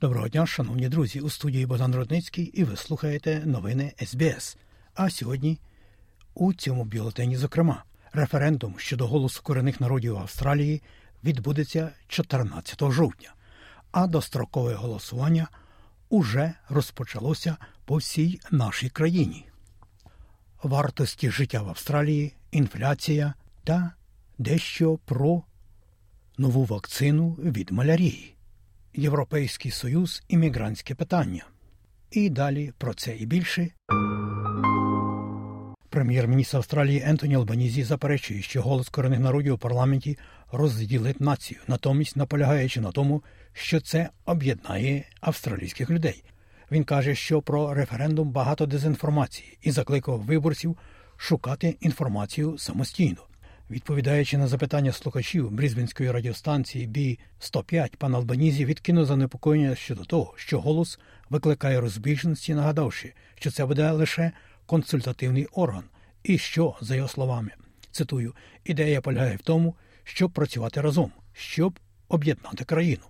Доброго дня, шановні друзі, у студії Богдан Родницький, і ви слухаєте новини СБС. А сьогодні у цьому бюлетені, зокрема, референдум щодо голосу корінних народів Австралії відбудеться 14 жовтня, а дострокове голосування уже розпочалося по всій нашій країні. Вартості життя в Австралії, інфляція та дещо про нову вакцину від малярії. Європейський Союз іммігрантське питання. І далі про це і більше. Прем'єр-міністр Австралії Ентоні Албанізі заперечує, що голос корінних народів у парламенті розділить націю, натомість наполягаючи на тому, що це об'єднає австралійських людей. Він каже, що про референдум багато дезінформації і закликав виборців шукати інформацію самостійно. Відповідаючи на запитання слухачів Брізбенської радіостанції Бі 105 пан Албанізі відкинув занепокоєння щодо того, що голос викликає розбіжності, нагадавши, що це буде лише консультативний орган, і що, за його словами, цитую, ідея полягає в тому, щоб працювати разом, щоб об'єднати країну.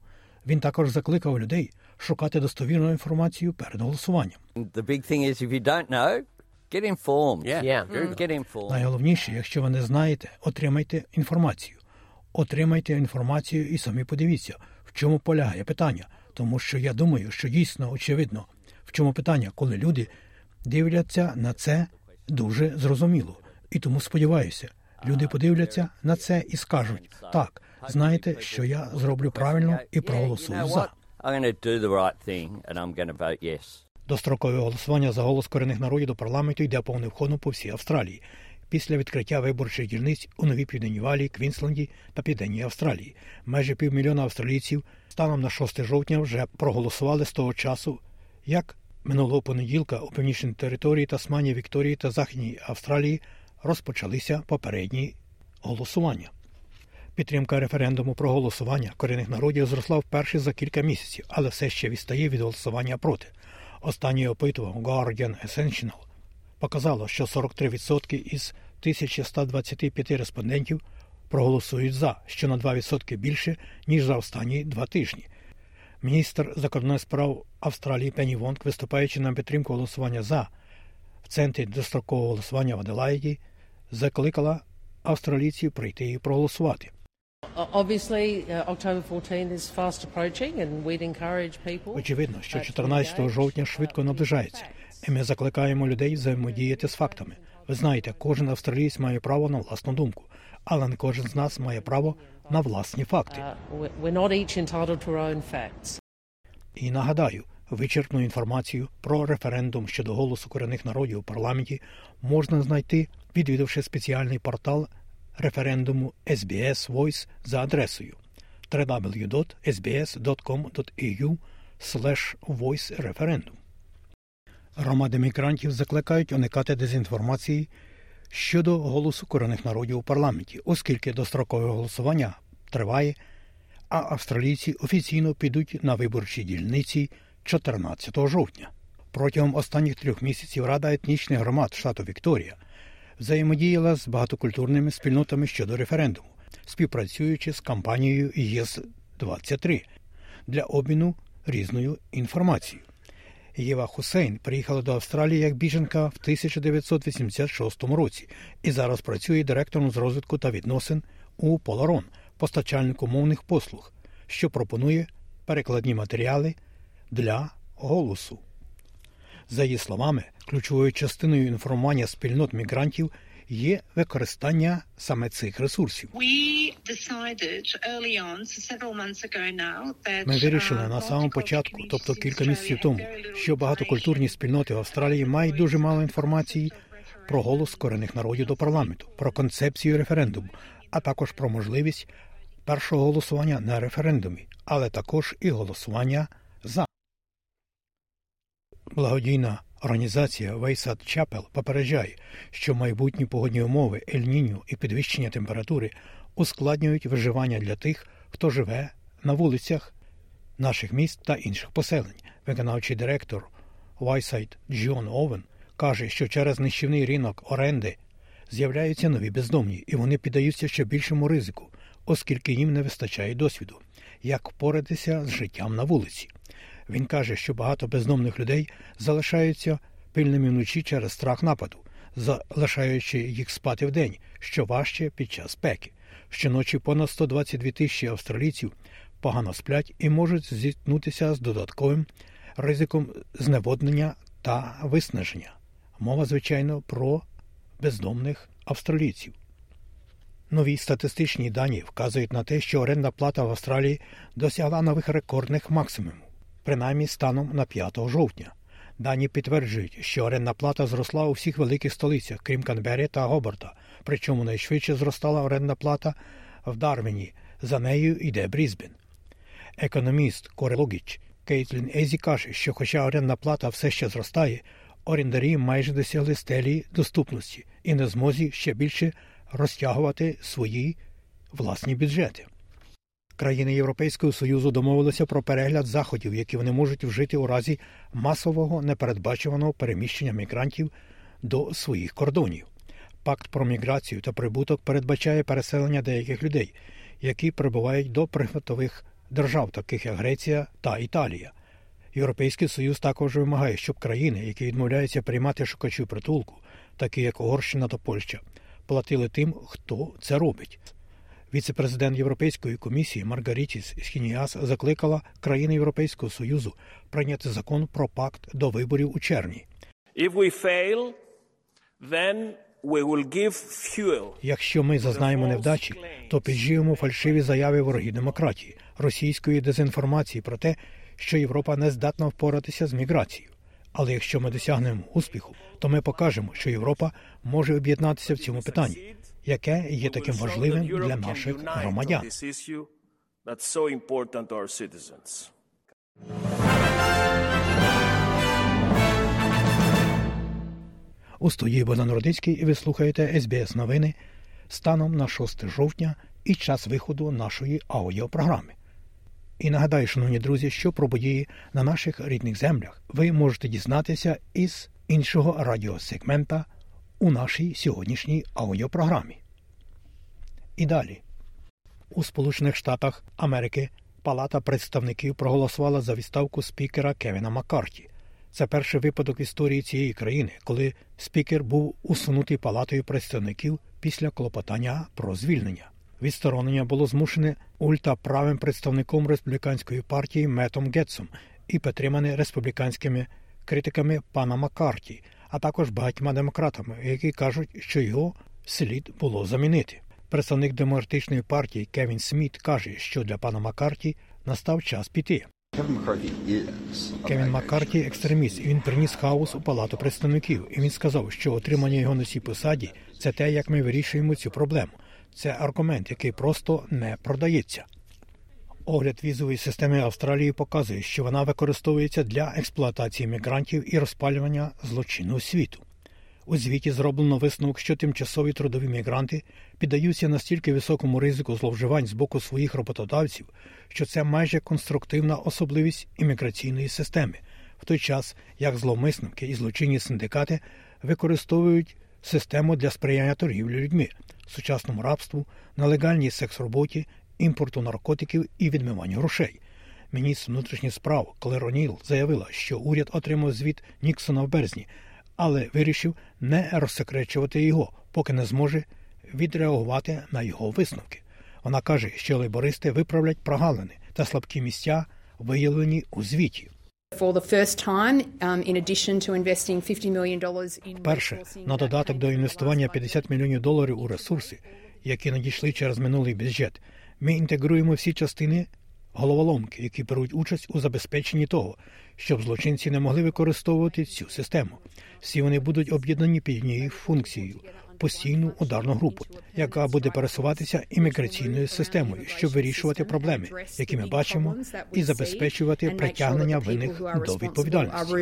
Він також закликав людей шукати достовірну інформацію перед голосуванням. The big thing is if you don't know, get informed. Yeah. Yeah. Get informed. Найголовніше, якщо ви не знаєте, отримайте інформацію. Отримайте інформацію і самі подивіться, в чому полягає питання. Тому що я думаю, що дійсно очевидно, в чому питання, коли люди дивляться на це дуже зрозуміло. І тому сподіваюся, люди подивляться на це і скажуть так, знаєте, що я зроблю правильно і проголосую за. I'm going to do the right thing and I'm going to vote yes. Дострокове голосування за голос корінних народів до парламенту йде повним ходом по всій Австралії. Після відкриття виборчих дільниць у Новій Південній Валії, Квінсленді та Південній Австралії майже півмільйона австралійців станом на 6 жовтня вже проголосували з того часу, як минулого понеділка у північній території Тасманії, Вікторії та Західній Австралії розпочалися попередні голосування. Підтримка референдуму про голосування корінних народів зросла вперше за кілька місяців, але все ще відстає від голосування проти. Останнє опитування Guardian Essential показало, що 43% із 1125 респондентів проголосують за, що на 2% більше, ніж за останні два тижні. Міністр закордонних справ Австралії Пенні Вонг, виступаючи на підтримку голосування за в центрі дострокового голосування в Аделаїді, закликала австралійців прийти і проголосувати. Obviously, uh, October 14 is fast approaching, and we'd encourage people. Очевидно, що 14 жовтня швидко наближається, і ми закликаємо людей взаємодіяти з фактами. Ви знаєте, кожен австралієць має право на власну думку, але не кожен з нас має право на власні факти. Uh, we're- we're not each entitled to our own facts. І нагадаю, вичерпну інформацію про референдум щодо голосу корінних народів у парламенті можна знайти, відвідавши спеціальний портал референдуму SBS Voice за адресою www.sbs.com.au voice referendum. Громади мігрантів закликають уникати дезінформації щодо голосу корінних народів у парламенті, оскільки дострокове голосування триває, а австралійці офіційно підуть на виборчі дільниці 14 жовтня. Протягом останніх трьох місяців Рада етнічних громад штату Вікторія взаємодіяла з багатокультурними спільнотами щодо референдуму, співпрацюючи з кампанією ЄС 23 для обміну різною інформацією. Єва Хусейн приїхала до Австралії як біженка в 1986 році і зараз працює директором з розвитку та відносин у Поларон, постачальнику мовних послуг, що пропонує перекладні матеріали для голосу. За її словами, ключовою частиною інформування спільнот мігрантів є використання саме цих ресурсів. Ми вирішили uh, на самому початку, тобто кілька місяців тому, що багатокультурні спільноти в Австралії мають дуже мало інформації про голос корінних народів до парламенту, про концепцію референдуму, а також про можливість першого голосування на референдумі, але також і голосування за. Благодійна організація Вейсад Чапел попереджає, що майбутні погодні умови Ель-Ніньо і підвищення температури ускладнюють виживання для тих, хто живе на вулицях наших міст та інших поселень. Виконавчий директор Wayside Джон Овен каже, що через нищівний ринок оренди з'являються нові бездомні, і вони піддаються ще більшому ризику, оскільки їм не вистачає досвіду, як впоратися з життям на вулиці. Він каже, що багато бездомних людей залишаються пильними вночі через страх нападу, залишаючи їх спати вдень, що важче під час спеки. Щоночі понад 122 тисячі австралійців погано сплять і можуть зіткнутися з додатковим ризиком зневоднення та виснаження. Мова, звичайно, про бездомних австралійців. Нові статистичні дані вказують на те, що орендна плата в Австралії досягла нових рекордних максимумів, принаймні станом на 5 жовтня. Дані підтверджують, що орендна плата зросла у всіх великих столицях, крім Канбері та Гоборта, причому найшвидше зростала орендна плата в Дарвіні. За нею йде Брізбен. Економіст Корелогіч Кейтлін Езі каже, що, хоча орендна плата все ще зростає, орендарі майже досягли стелі доступності і не змозі ще більше розтягувати свої власні бюджети. Країни Європейського Союзу домовилися про перегляд заходів, які вони можуть вжити у разі масового непередбачуваного переміщення мігрантів до своїх кордонів. Пакт про міграцію та прибуток передбачає переселення деяких людей, які прибувають до прифронтових держав, таких як Греція та Італія. Європейський Союз також вимагає, щоб країни, які відмовляються приймати шукачів притулку, такі як Угорщина та Польща, платили тим, хто це робить. Віце-президент Європейської комісії Маргарітіс Схініас закликала країни Європейського Союзу прийняти закон про пакт до виборів у червні. If we fail, then we will give fuel. Якщо ми зазнаємо невдачі, то підживемо фальшиві заяви ворогів демократії, російської дезінформації про те, що Європа не здатна впоратися з міграцією. Але якщо ми досягнемо успіху, то ми покажемо, що Європа може об'єднатися в цьому питанні, яке є таким важливим для наших громадян. У студії Богдан Родицький і ви слухаєте СБС новини станом на 6 жовтня і час виходу нашої аудіопрограми. І нагадаю, шановні друзі, що про події на наших рідних землях ви можете дізнатися із іншого радіосегмента у нашій сьогоднішній аудіопрограмі. І далі. У Сполучених Штатах Америки Палата представників проголосувала за відставку спікера Кевіна Маккарті. Це перший випадок історії цієї країни, коли спікер був усунутий палатою представників після клопотання про звільнення. Відсторонення було змушене ультраправим представником республіканської партії Метом Гетсом і підтримане республіканськими критиками пана Маккарті, а також багатьма демократами, які кажуть, що його слід було замінити. Представник демократичної партії Кевін Сміт каже, що для пана Маккарті настав час піти. Кевін Маккарті екстреміст, і він приніс хаос у палату представників. І він сказав, що отримання його на цій посаді це те, як ми вирішуємо цю проблему. Це аргумент, який просто не продається. Огляд візової системи Австралії показує, що вона використовується для експлуатації мігрантів і розпалювання злочинного світу. У звіті зроблено висновок, що тимчасові трудові мігранти піддаються настільки високому ризику зловживань з боку своїх роботодавців, що це майже конструктивна особливість імміграційної системи, в той час як зловмисники і злочинні синдикати використовують систему для сприяння торгівлі людьми, сучасному рабству, нелегальній секс-роботі, імпорту наркотиків і відмиванню грошей. Міністр внутрішніх справ Клер О'Ніл заявила, що уряд отримав звіт Ніксона в березні, але вирішив не розсекречувати його, поки не зможе відреагувати на його висновки. Вона каже, що лейбористи виправлять прогалини та слабкі місця, виявлені у звіті. Вперше на додаток до інвестування 50 мільйонів доларів у ресурси, які надійшли через минулий бюджет, ми інтегруємо всі частини головоломки, які беруть участь у забезпеченні того, щоб злочинці не могли використовувати цю систему. Всі вони будуть об'єднані під однією функцією постійну ударну групу, яка буде пересуватися імміграційною системою, щоб вирішувати проблеми, які ми бачимо, і забезпечувати притягнення винних до відповідальності.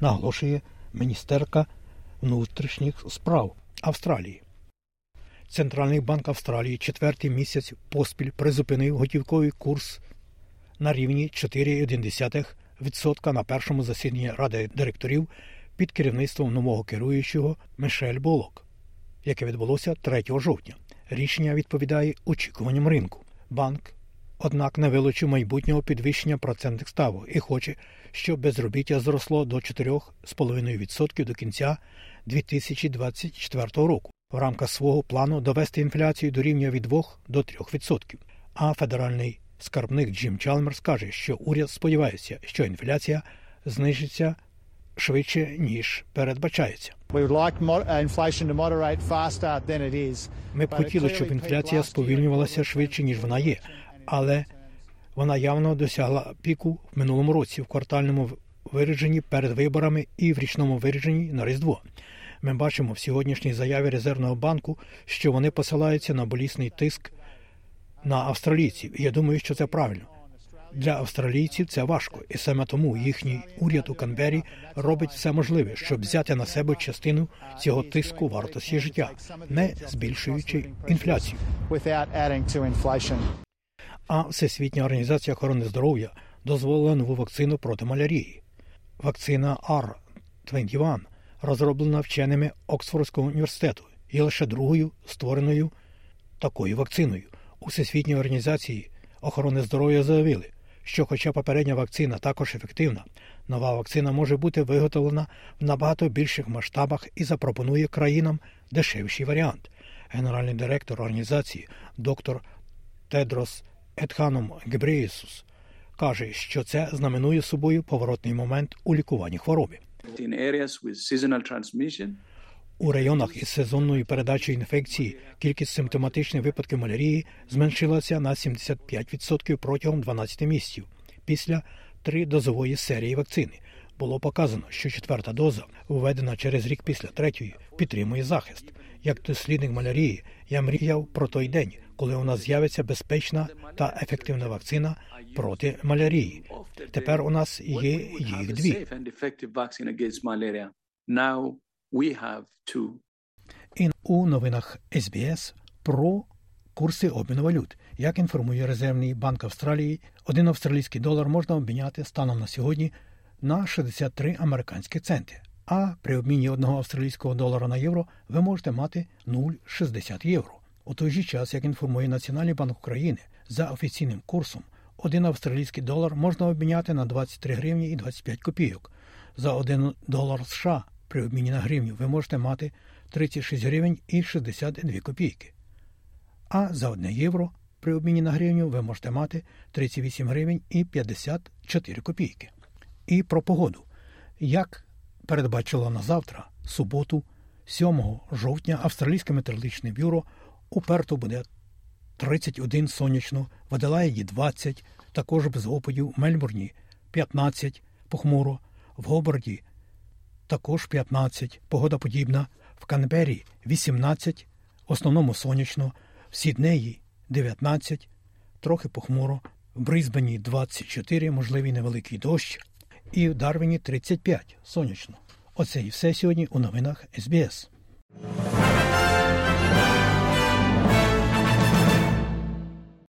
Наголошує міністерка внутрішніх справ Австралії. Центральний банк Австралії четвертий місяць поспіль призупинив готівковий курс на рівні 4,1% на першому засіданні ради директорів під керівництвом нового керуючого Мишель Болок, яке відбулося 3 жовтня. Рішення відповідає очікуванням ринку. Банк однак не вилучив майбутнього підвищення процентних ставок і хоче, щоб безробіття зросло до 4,5% до кінця 2024 року в рамках свого плану довести інфляцію до рівня від 2 до 3%. А федеральний скарбник Джим Чалмерс каже, що уряд сподівається, що інфляція знижиться швидше ніж передбачається. Ми б хотіли, щоб інфляція сповільнювалася швидше ніж вона є, але вона явно досягла піку в минулому році в квартальному вираженні перед виборами і в річному вираженні на різдво. Ми бачимо в сьогоднішній заяві резервного банку, що вони посилаються на болісний тиск на австралійців. І я думаю, що це правильно. Для австралійців це важко, і саме тому їхній уряд у Канбері робить все можливе, щоб взяти на себе частину цього тиску вартості життя, не збільшуючи інфляцію. А Всесвітня організація охорони здоров'я дозволила нову вакцину проти малярії. Вакцина R21 розроблена вченими Оксфордського університету, є лише другою створеною такою вакциною. У Всесвітній організації охорони здоров'я заявили, що, хоча попередня вакцина також ефективна, нова вакцина може бути виготовлена в набагато більших масштабах і запропонує країнам дешевший варіант. Генеральний директор організації доктор Тедрос Етханом Гебреєсус каже, що це знаменує собою поворотний момент у лікуванні хвороби. У районах із сезонною передачею інфекції кількість симптоматичних випадків малярії зменшилася на 75% протягом 12 місяців. Після тридозової серії вакцини було показано, що четверта доза, введена через рік після третьої, підтримує захист. Як дослідник малярії, я мріяв про той день, коли у нас з'явиться безпечна та ефективна вакцина проти малярії. Тепер у нас є їх дві. І у новинах СБС про курси обміну валют. Як інформує резервний банк Австралії, один австралійський долар можна обміняти станом на сьогодні на 63 американські центи. А при обміні одного австралійського долара на євро ви можете мати 0,60 євро. У той же час, як інформує Національний банк України, за офіційним курсом один австралійський долар можна обміняти на 23 гривні і 25 копійок. За один долар США при обміні на гривню ви можете мати 36 гривень і 62 копійки. А за 1 євро при обміні на гривню ви можете мати 38 гривень і 54 копійки. І про погоду. Як передбачило на завтра, суботу, 7 жовтня, Австралійське метеорологічне бюро уперто буде 31 сонячно, в Аделаїді 20, також без опадів, в Мельбурні 15, похмуро, в Гоборді також 15, погода подібна, в Канбері 18, в основному сонячно, в Сіднеї 19, трохи похмуро, в Брисбені 24, можливий невеликий дощ, і в Дарвіні 35 сонячно. Оце і все сьогодні у новинах СБС.